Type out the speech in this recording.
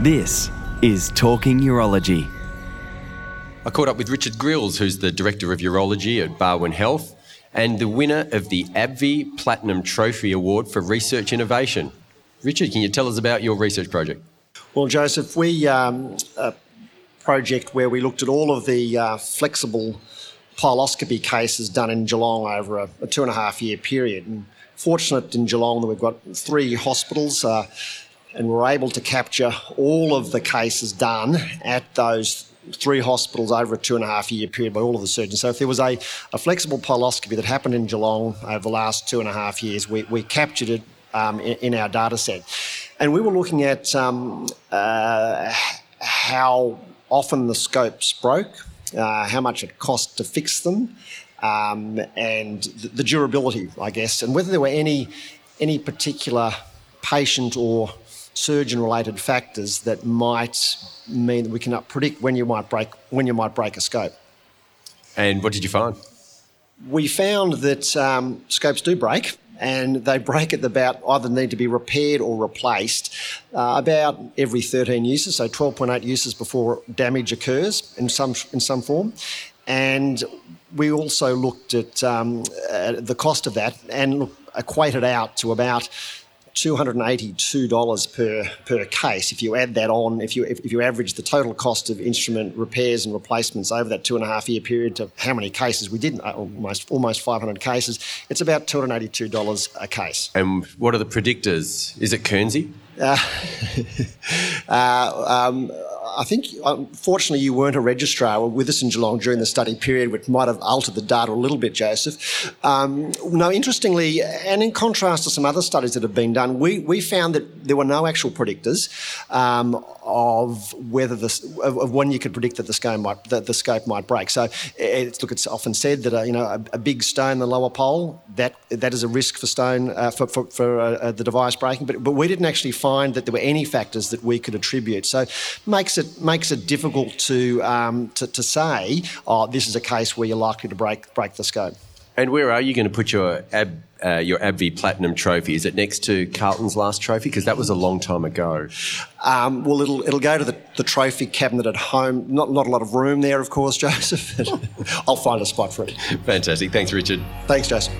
This is Talking Urology. I caught up with Richard Grills, who's the Director of Urology at Barwon Health and the winner of the AbbVie Platinum Trophy Award for Research Innovation. Richard, can you tell us about your research project? Well, Joseph, we um, a project where we looked at all of the uh, flexible pyeloscopy cases done in Geelong over a, a, two and a half year period. And fortunate in Geelong that we've got three hospitals, uh, and we're able to capture all of the cases done at those three hospitals over a two and a half year period by all of the surgeons. So if there was a, a flexible pyeloscopy that happened in Geelong over the last two and a half years, we, we captured it um, in, in, our data set. And we were looking at um, uh, how often the scopes broke, uh, how much it cost to fix them, um, and the, the durability, I guess, and whether there were any any particular patient or surgeon related factors that might mean that we cannot predict when you might break when you might break a scope. And what did you find? We found that um, scopes do break, and they break at about either need to be repaired or replaced uh, about every 13 uses, so 12.8 uses before damage occurs in some in some form. And we also looked at, um, at the cost of that and look, equated out to about $282 per, per case. If you add that on, if you, if, if, you average the total cost of instrument repairs and replacements over that two and a half year period to how many cases we did, uh, almost, almost 500 cases, it's about $282 a case. And what are the predictors? Is it Kernsey? Uh, uh, um, I think, unfortunately, you weren't a registrar with us in Geelong during the study period, which might have altered the data a little bit, Joseph. Um, no, interestingly, and in contrast to some other studies that have been done, we, we found that there were no actual predictors um, of whether this, of, when you could predict that the scope might that the scope might break. So, it's, look, it's often said that a, you know a, a, big stone the lower pole that that is a risk for stone uh, for, for, for uh, the device breaking, but but we didn't actually find that there were any factors that we could attribute. So, makes it makes it difficult to um, to, to say, oh, this is a case where you're likely to break break the scope. And where are you going to put your ab, uh, your AbbVie Platinum trophy? Is it next to Carlton's last trophy? Because that was a long time ago. Um, well, it'll it'll go to the, the trophy cabinet at home. Not not a lot of room there, of course, Joseph. I'll find a spot for it. Fantastic. Thanks, Richard. Thanks, Joseph.